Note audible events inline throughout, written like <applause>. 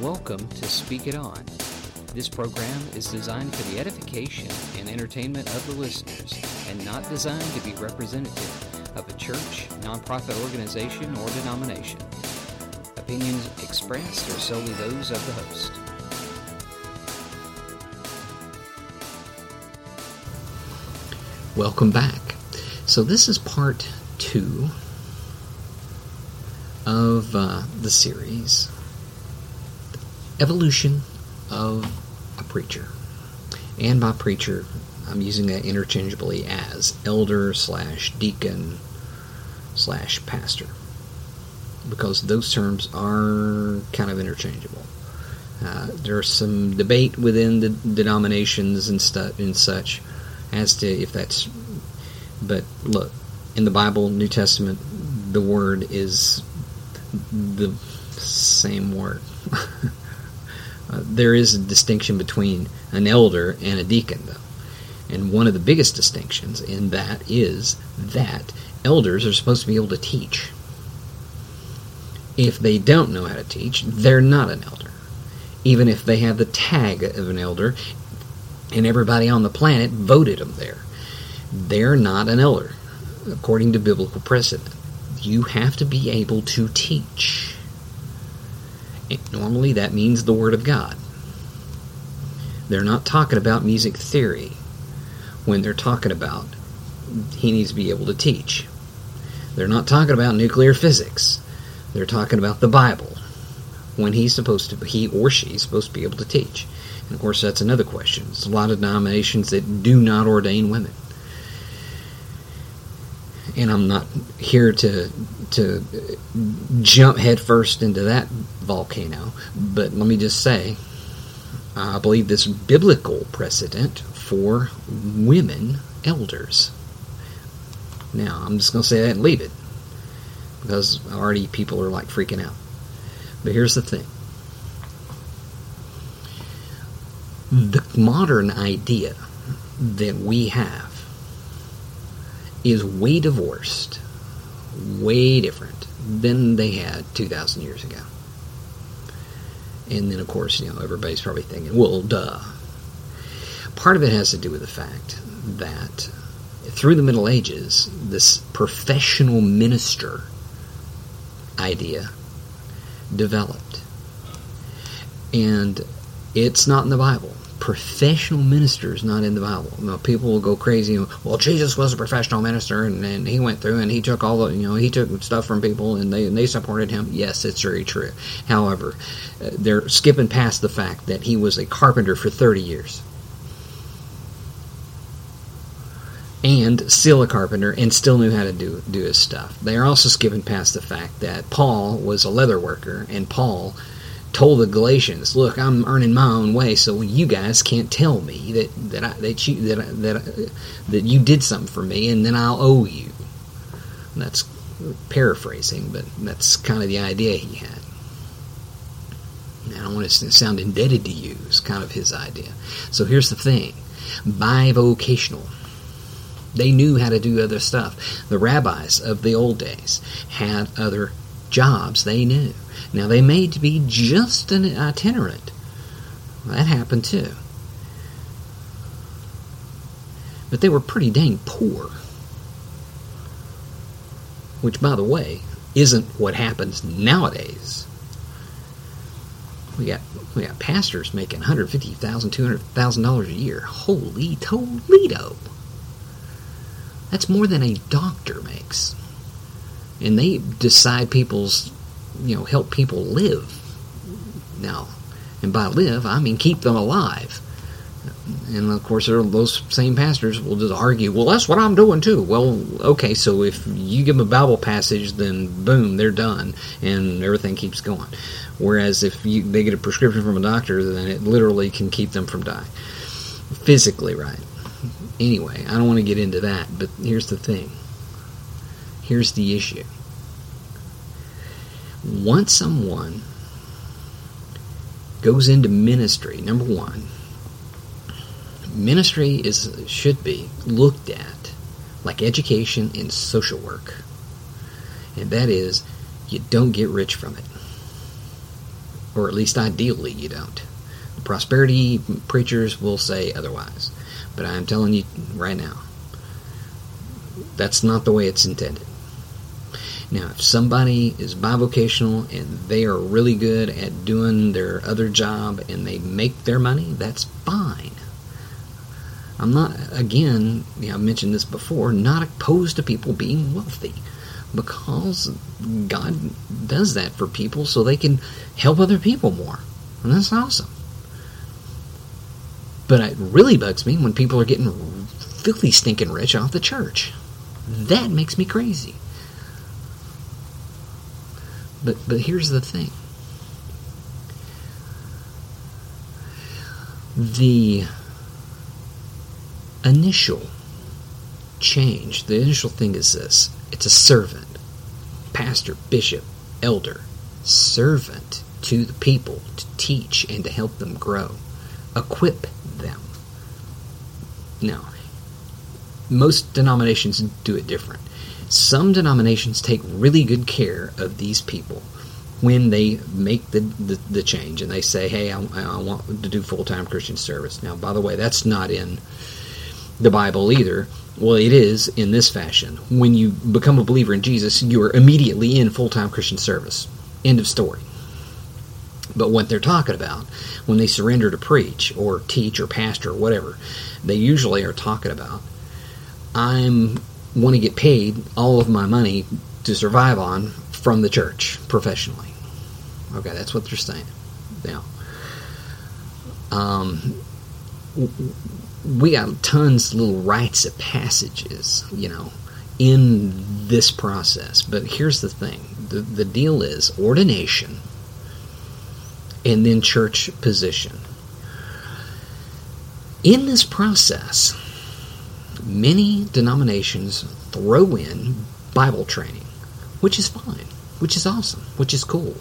Welcome to Speak It On. This program is designed for the edification and entertainment of the listeners and not designed to be representative of a church, nonprofit organization, or denomination. Opinions expressed are solely those of the host. Welcome back. So, this is part two of uh, the series Evolution of a Preacher. And by preacher, I'm using that interchangeably as elder slash deacon slash pastor because those terms are kind of interchangeable. Uh, there's some debate within the denominations and, and such as to if that's. But look, in the Bible, New Testament, the word is the same word. <laughs> uh, there is a distinction between an elder and a deacon, though. And one of the biggest distinctions in that is that elders are supposed to be able to teach. If they don't know how to teach, they're not an elder. Even if they have the tag of an elder and everybody on the planet voted them there, they're not an elder, according to biblical precedent. You have to be able to teach. Normally, that means the Word of God. They're not talking about music theory when they're talking about he needs to be able to teach. They're not talking about nuclear physics. They're talking about the Bible when he's supposed to, he or she's supposed to be able to teach. And of course, that's another question. There's a lot of denominations that do not ordain women. And I'm not here to to jump headfirst into that volcano, but let me just say, I believe this biblical precedent for women elders. Now, I'm just going to say that and leave it because already people are like freaking out. But here's the thing the modern idea that we have is way divorced, way different than they had 2,000 years ago. And then, of course, you know, everybody's probably thinking, well, duh. Part of it has to do with the fact that through the Middle Ages, this professional minister idea developed. And it's not in the Bible. Professional ministers not in the Bible. You know, people will go crazy. Well, Jesus was a professional minister, and, and he went through and he took all the, you know, he took stuff from people, and they and they supported him. Yes, it's very true. However, uh, they're skipping past the fact that he was a carpenter for thirty years. and still a carpenter and still knew how to do do his stuff. They are also skipping past the fact that Paul was a leather worker and Paul told the Galatians, "Look, I'm earning my own way, so you guys can't tell me that that I, that you that that that you did something for me and then I'll owe you." And that's paraphrasing, but that's kind of the idea he had. I don't want to sound indebted to you. Is kind of his idea. So here's the thing: bivocational they knew how to do other stuff. The rabbis of the old days had other jobs they knew. Now, they may be just an itinerant. That happened too. But they were pretty dang poor. Which, by the way, isn't what happens nowadays. We got we got pastors making $150,000, $200,000 a year. Holy Toledo! That's more than a doctor makes. And they decide people's, you know, help people live. Now, and by live, I mean keep them alive. And of course, those same pastors will just argue, well, that's what I'm doing too. Well, okay, so if you give them a Bible passage, then boom, they're done, and everything keeps going. Whereas if you, they get a prescription from a doctor, then it literally can keep them from dying. Physically, right? Anyway, I don't want to get into that, but here's the thing. Here's the issue. Once someone goes into ministry, number one, ministry is should be looked at like education and social work. And that is you don't get rich from it. or at least ideally you don't. Prosperity preachers will say otherwise, but I'm telling you right now, that's not the way it's intended. Now, if somebody is bivocational and they are really good at doing their other job and they make their money, that's fine. I'm not, again, you know, I mentioned this before, not opposed to people being wealthy because God does that for people so they can help other people more. And that's awesome. But it really bugs me when people are getting filthy stinking rich off the church. That makes me crazy. But but here's the thing. The initial change, the initial thing is this. It's a servant. Pastor, bishop, elder, servant to the people to teach and to help them grow. Equip them. Now, most denominations do it different. Some denominations take really good care of these people when they make the, the, the change and they say, hey, I, I want to do full time Christian service. Now, by the way, that's not in the Bible either. Well, it is in this fashion. When you become a believer in Jesus, you are immediately in full time Christian service. End of story. But what they're talking about when they surrender to preach or teach or pastor or whatever, they usually are talking about I'm want to get paid all of my money to survive on from the church professionally. Okay, that's what they're saying. Now, um, we got tons of little rites of passages, you know, in this process. But here's the thing the, the deal is ordination and then church position. In this process, many denominations throw in Bible training, which is fine, which is awesome, which is cool.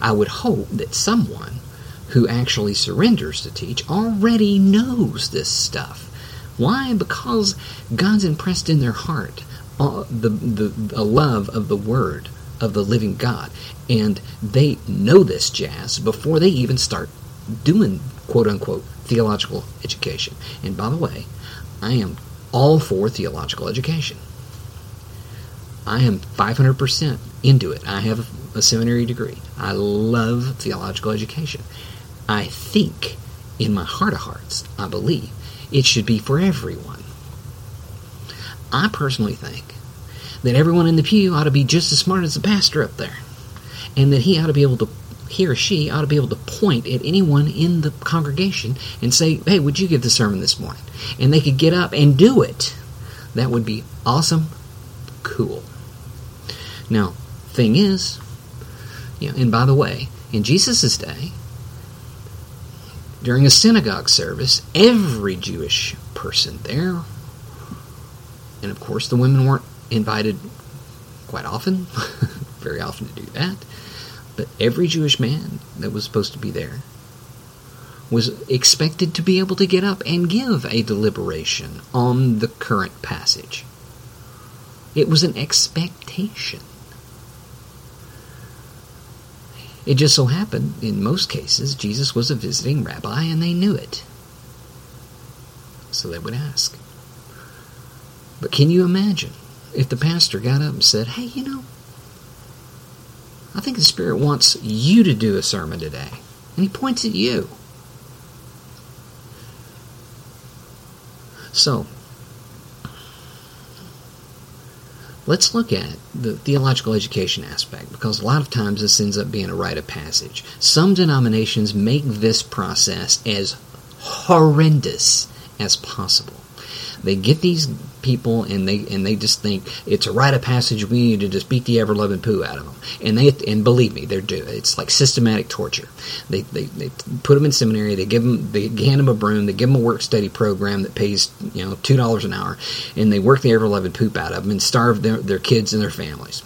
I would hope that someone who actually surrenders to teach already knows this stuff. Why? Because God's impressed in their heart uh, the, the, a love of the Word of the living God. And they know this jazz before they even start doing quote unquote theological education. And by the way, I am all for theological education. I am 500% into it. I have a seminary degree. I love theological education. I think, in my heart of hearts, I believe it should be for everyone. I personally think that everyone in the pew ought to be just as smart as the pastor up there, and that he ought to be able to he or she ought to be able to point at anyone in the congregation and say, Hey, would you give the sermon this morning? And they could get up and do it. That would be awesome. Cool. Now, thing is, you know, and by the way, in Jesus' day, during a synagogue service, every Jewish person there, and of course the women weren't invited quite often, <laughs> very often to do that, but every Jewish man that was supposed to be there was expected to be able to get up and give a deliberation on the current passage. It was an expectation. It just so happened, in most cases, Jesus was a visiting rabbi and they knew it. So they would ask. But can you imagine if the pastor got up and said, Hey, you know, I think the Spirit wants you to do a sermon today. And He points at you. So, let's look at the theological education aspect because a lot of times this ends up being a rite of passage. Some denominations make this process as horrendous as possible. They get these people and they and they just think it's a rite of passage. We need to just beat the ever loving poo out of them. And they and believe me, they're do. It's like systematic torture. They, they they put them in seminary. They give them they hand them a broom. They give them a work study program that pays you know two dollars an hour, and they work the ever loving poop out of them and starve their their kids and their families.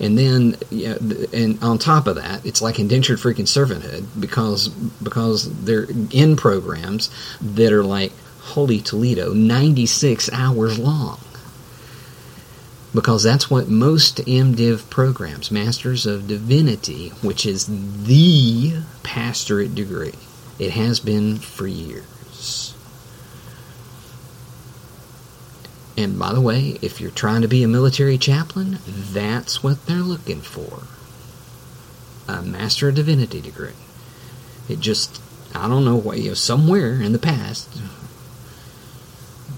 And then, you know, and on top of that, it's like indentured freaking servanthood because because they're in programs that are like Holy Toledo, 96 hours long. because that's what most MDiv programs, Masters of Divinity, which is the pastorate degree. It has been for years. And by the way, if you're trying to be a military chaplain, that's what they're looking for. A Master of Divinity degree. It just, I don't know somewhere in the past,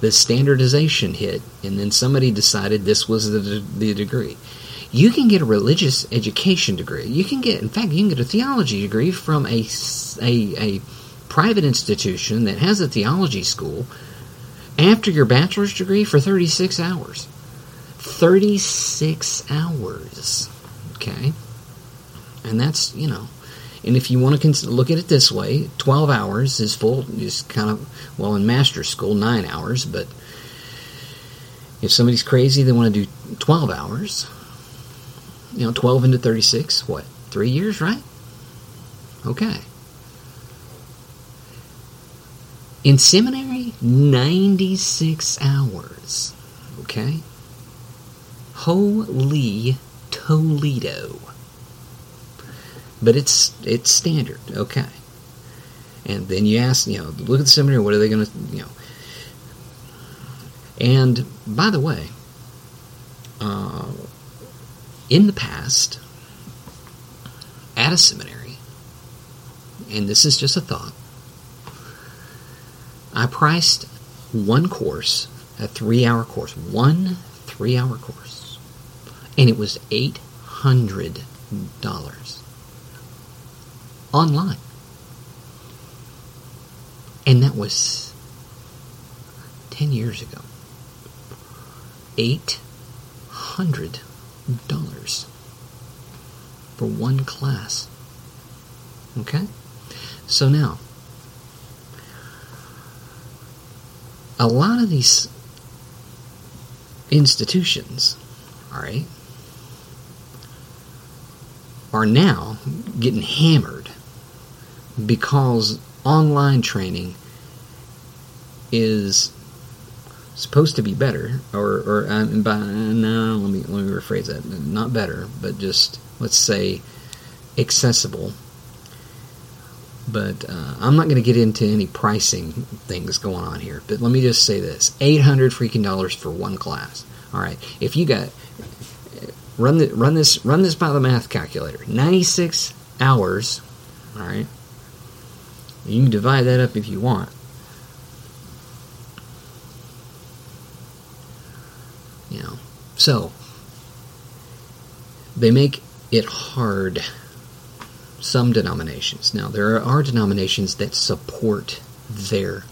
the standardization hit, and then somebody decided this was the, the degree. You can get a religious education degree. You can get, in fact, you can get a theology degree from a, a, a private institution that has a theology school after your bachelor's degree for 36 hours. 36 hours. Okay? And that's, you know, and if you want to look at it this way, 12 hours is full, is kind of, well, in master's school, 9 hours, but if somebody's crazy, they want to do 12 hours. You know, 12 into 36, what? Three years, right? Okay. In seminary, 96 hours. Okay? Holy Toledo but it's it's standard. Okay. And then you ask, you know, look at the seminary. What are they going to, you know? And by the way, uh, in the past, at a seminary, and this is just a thought, I priced one course, a three-hour course, one three-hour course, and it was eight hundred dollars online. And that was 10 years ago. $800 for one class. Okay? So now, a lot of these institutions, all right, are now getting hammered because online training is supposed to be better, or or um, by no, let me let me rephrase that. Not better, but just let's say accessible. But uh, I'm not going to get into any pricing things going on here. But let me just say this: 800 freaking dollars for one class. All right, if you got run the run this run this by the math calculator, 96 hours. All right, you can divide that up if you want. You know, so they make it hard. Some denominations. Now, there are denominations that support their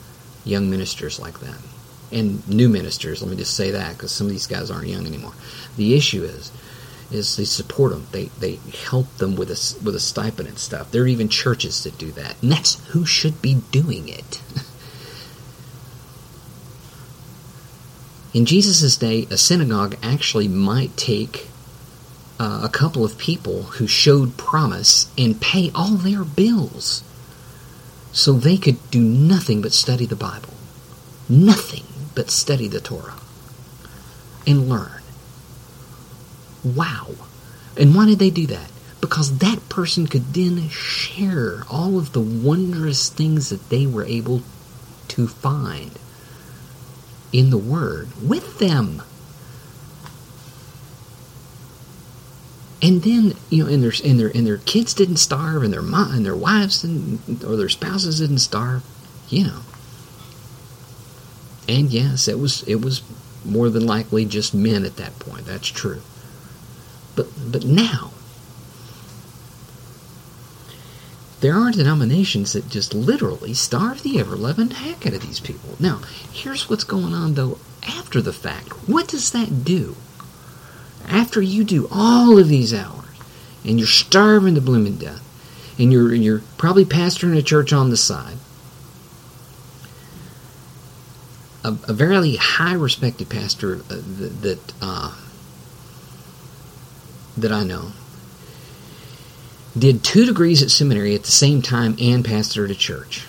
young ministers like that. And new ministers, let me just say that, because some of these guys aren't young anymore. The issue is, is they support them. They they help them with a with a stipend and stuff. There are even churches that do that, and that's who should be doing it. <laughs> In Jesus' day, a synagogue actually might take uh, a couple of people who showed promise and pay all their bills so they could do nothing but study the Bible. Nothing but study the Torah and learn. Wow. And why did they do that? Because that person could then share all of the wondrous things that they were able to find in the Word with them. And then, you know, and their and their and their kids didn't starve, and their and their wives didn't, or their spouses didn't starve, you know. And yes, it was it was more than likely just men at that point. That's true. But, but now, there are denominations that just literally starve the ever loving heck out of these people. Now, here's what's going on though after the fact. What does that do? After you do all of these hours and you're starving to blooming death, and you're you're probably pastoring a church on the side. A, a very high respected pastor uh, that, that uh, that I know did two degrees at seminary at the same time and pastored a church.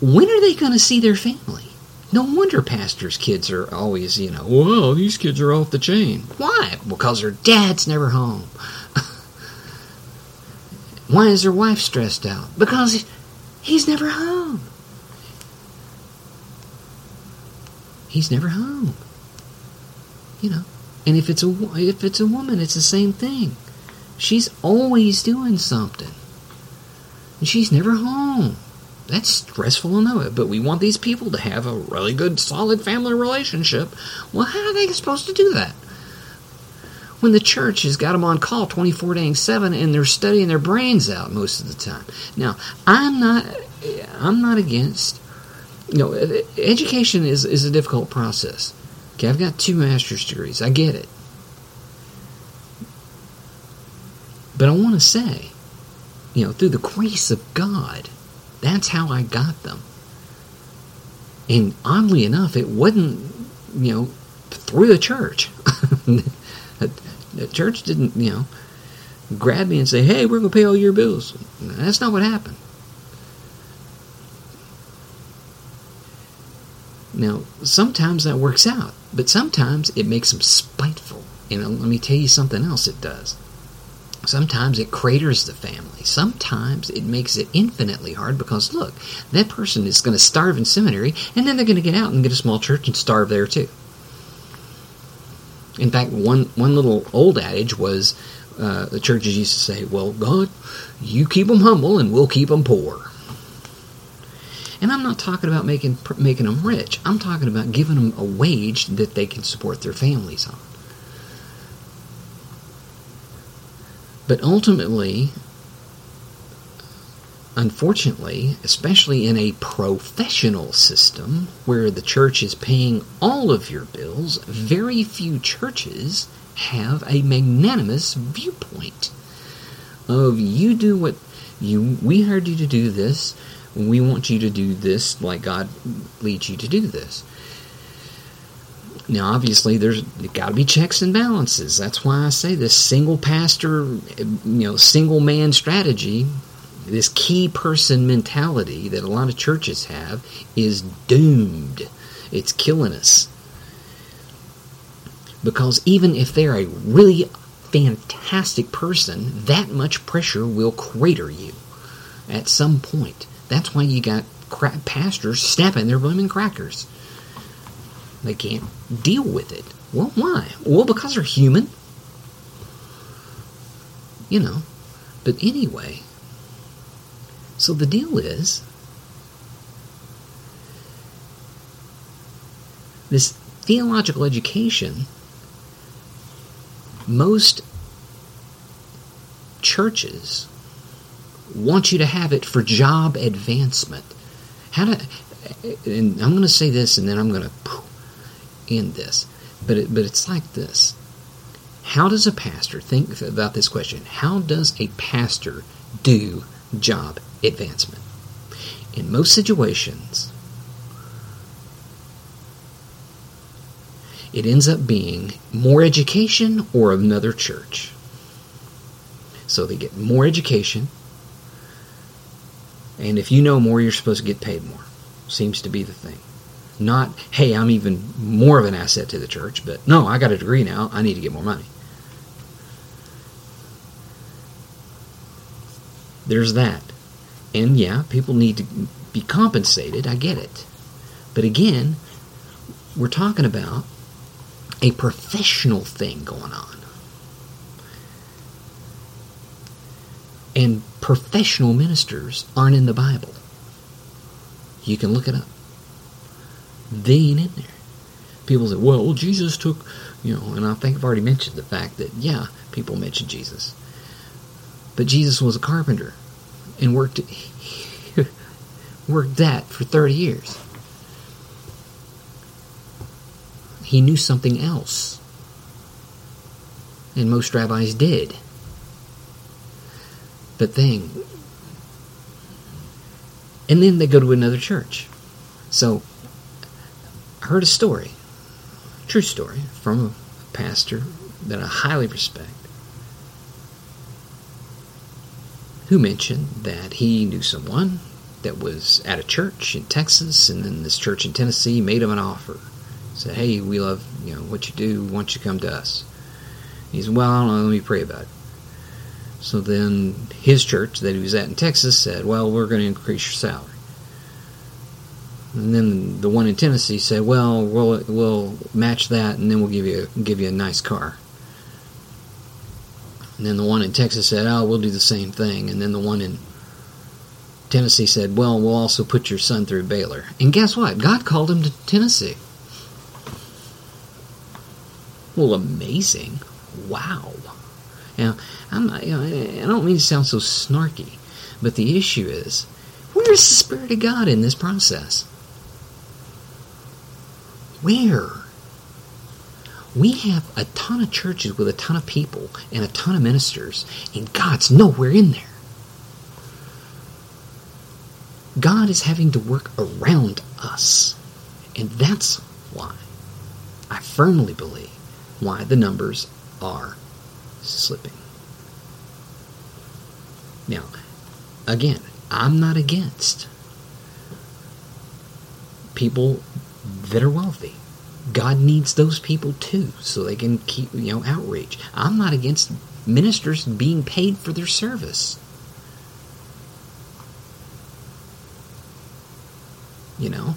When are they going to see their family? No wonder pastors' kids are always, you know, well, these kids are off the chain. Why? Because their dad's never home. <laughs> Why is their wife stressed out? Because he's never home. He's never home. You know, and if it's a if it's a woman, it's the same thing. She's always doing something, and she's never home. That's stressful enough, but we want these people to have a really good, solid family relationship. Well, how are they supposed to do that? When the church has got them on call 24 days 7 and they're studying their brains out most of the time. Now, I'm not I'm not against you know, education is, is a difficult process. Okay, I've got two master's degrees. I get it. But I want to say, you know, through the grace of God, that's how I got them. And oddly enough, it wasn't, you know, through the church. <laughs> the church didn't, you know, grab me and say, hey, we're going to pay all your bills. That's not what happened. Now, sometimes that works out, but sometimes it makes them spiteful. And let me tell you something else it does. Sometimes it craters the family. Sometimes it makes it infinitely hard because, look, that person is going to starve in seminary and then they're going to get out and get a small church and starve there too. In fact, one, one little old adage was uh, the churches used to say, Well, God, you keep them humble and we'll keep them poor. And I'm not talking about making, making them rich, I'm talking about giving them a wage that they can support their families on. But ultimately, unfortunately, especially in a professional system where the church is paying all of your bills, very few churches have a magnanimous viewpoint of you do what you we hired you to do this, we want you to do this like God leads you to do this. Now, obviously, there's got to be checks and balances. That's why I say this single pastor, you know, single man strategy, this key person mentality that a lot of churches have, is doomed. It's killing us. Because even if they're a really fantastic person, that much pressure will crater you at some point. That's why you got pastors snapping their blooming crackers. They can't deal with it. Well, why? Well, because they're human. You know. But anyway, so the deal is this theological education, most churches want you to have it for job advancement. How to, and I'm going to say this and then I'm going to end this. But it, but it's like this. How does a pastor think about this question? How does a pastor do job advancement? In most situations, it ends up being more education or another church. So they get more education, and if you know more, you're supposed to get paid more. Seems to be the thing. Not, hey, I'm even more of an asset to the church, but no, I got a degree now. I need to get more money. There's that. And yeah, people need to be compensated. I get it. But again, we're talking about a professional thing going on. And professional ministers aren't in the Bible. You can look it up. They ain't in there. People say, well, Jesus took, you know, and I think I've already mentioned the fact that, yeah, people mention Jesus. But Jesus was a carpenter and worked <laughs> worked that for 30 years. He knew something else. And most rabbis did. But thing. And then they go to another church. So I heard a story, true story, from a pastor that I highly respect, who mentioned that he knew someone that was at a church in Texas, and then this church in Tennessee made him an offer. Said, "Hey, we love you know what you do. Why don't you come to us?" He said, "Well, I don't know. Let me pray about it." So then his church that he was at in Texas said, "Well, we're going to increase your salary." And then the one in Tennessee said, "Well, we'll we'll match that, and then we'll give you give you a nice car." And then the one in Texas said, "Oh, we'll do the same thing." And then the one in Tennessee said, "Well, we'll also put your son through Baylor." And guess what? God called him to Tennessee. Well, amazing! Wow. Now, I'm not, you know, I don't mean to sound so snarky, but the issue is, where's the Spirit of God in this process? Where? We have a ton of churches with a ton of people and a ton of ministers, and God's nowhere in there. God is having to work around us. And that's why I firmly believe why the numbers are slipping. Now, again, I'm not against people that are wealthy. God needs those people too, so they can keep, you know, outreach. I'm not against ministers being paid for their service. You know?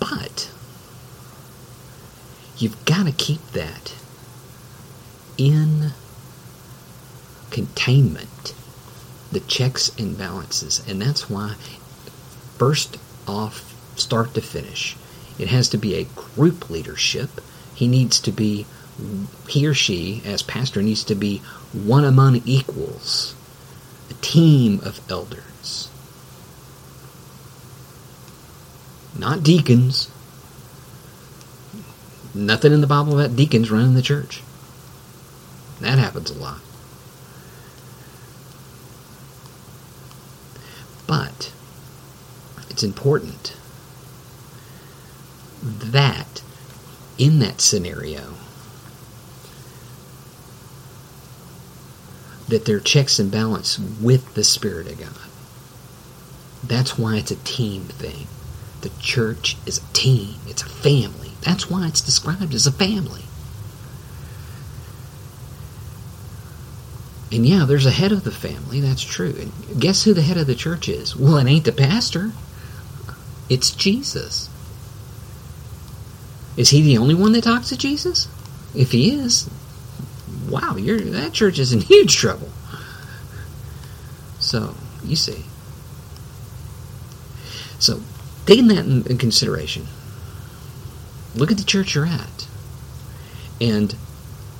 But you've got to keep that in containment, the checks and balances. And that's why, first off, start to finish, it has to be a group leadership. He needs to be, he or she, as pastor, needs to be one among equals, a team of elders. Not deacons. Nothing in the Bible about deacons running the church. That happens a lot. But it's important that in that scenario that there are checks and balance with the Spirit of God. That's why it's a team thing. The church is a team, it's a family. That's why it's described as a family. And yeah, there's a head of the family, that's true. And guess who the head of the church is? Well, it ain't the pastor, it's Jesus. Is he the only one that talks to Jesus? If he is, wow, that church is in <laughs> huge trouble. So, you see. So, taking that in, in consideration, look at the church you're at and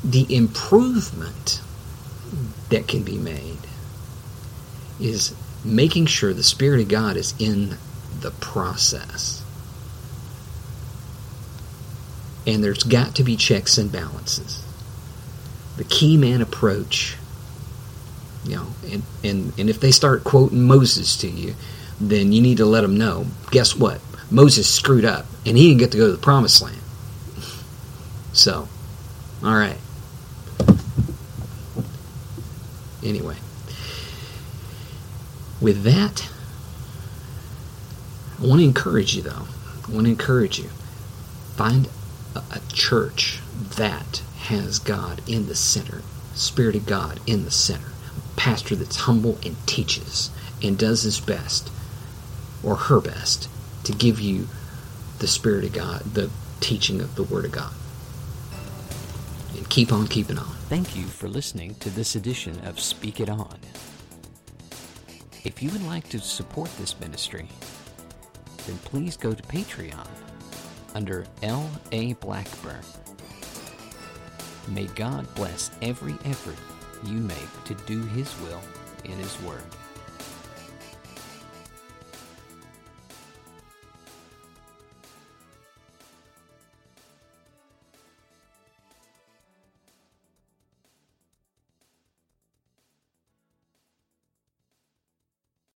the improvement that can be made is making sure the Spirit of God is in the process. And there's got to be checks and balances. The key man approach, you know, and, and, and if they start quoting Moses to you, then you need to let them know guess what? Moses screwed up and he didn't get to go to the promised land. So, all right. Anyway, with that, I want to encourage you, though. I want to encourage you. Find a, church that has God in the center, Spirit of God in the center, a pastor that's humble and teaches and does his best or her best to give you the Spirit of God, the teaching of the Word of God. And keep on keeping on. Thank you for listening to this edition of Speak It On. If you would like to support this ministry, then please go to Patreon under L.A. Blackburn. May God bless every effort you make to do His will in His Word.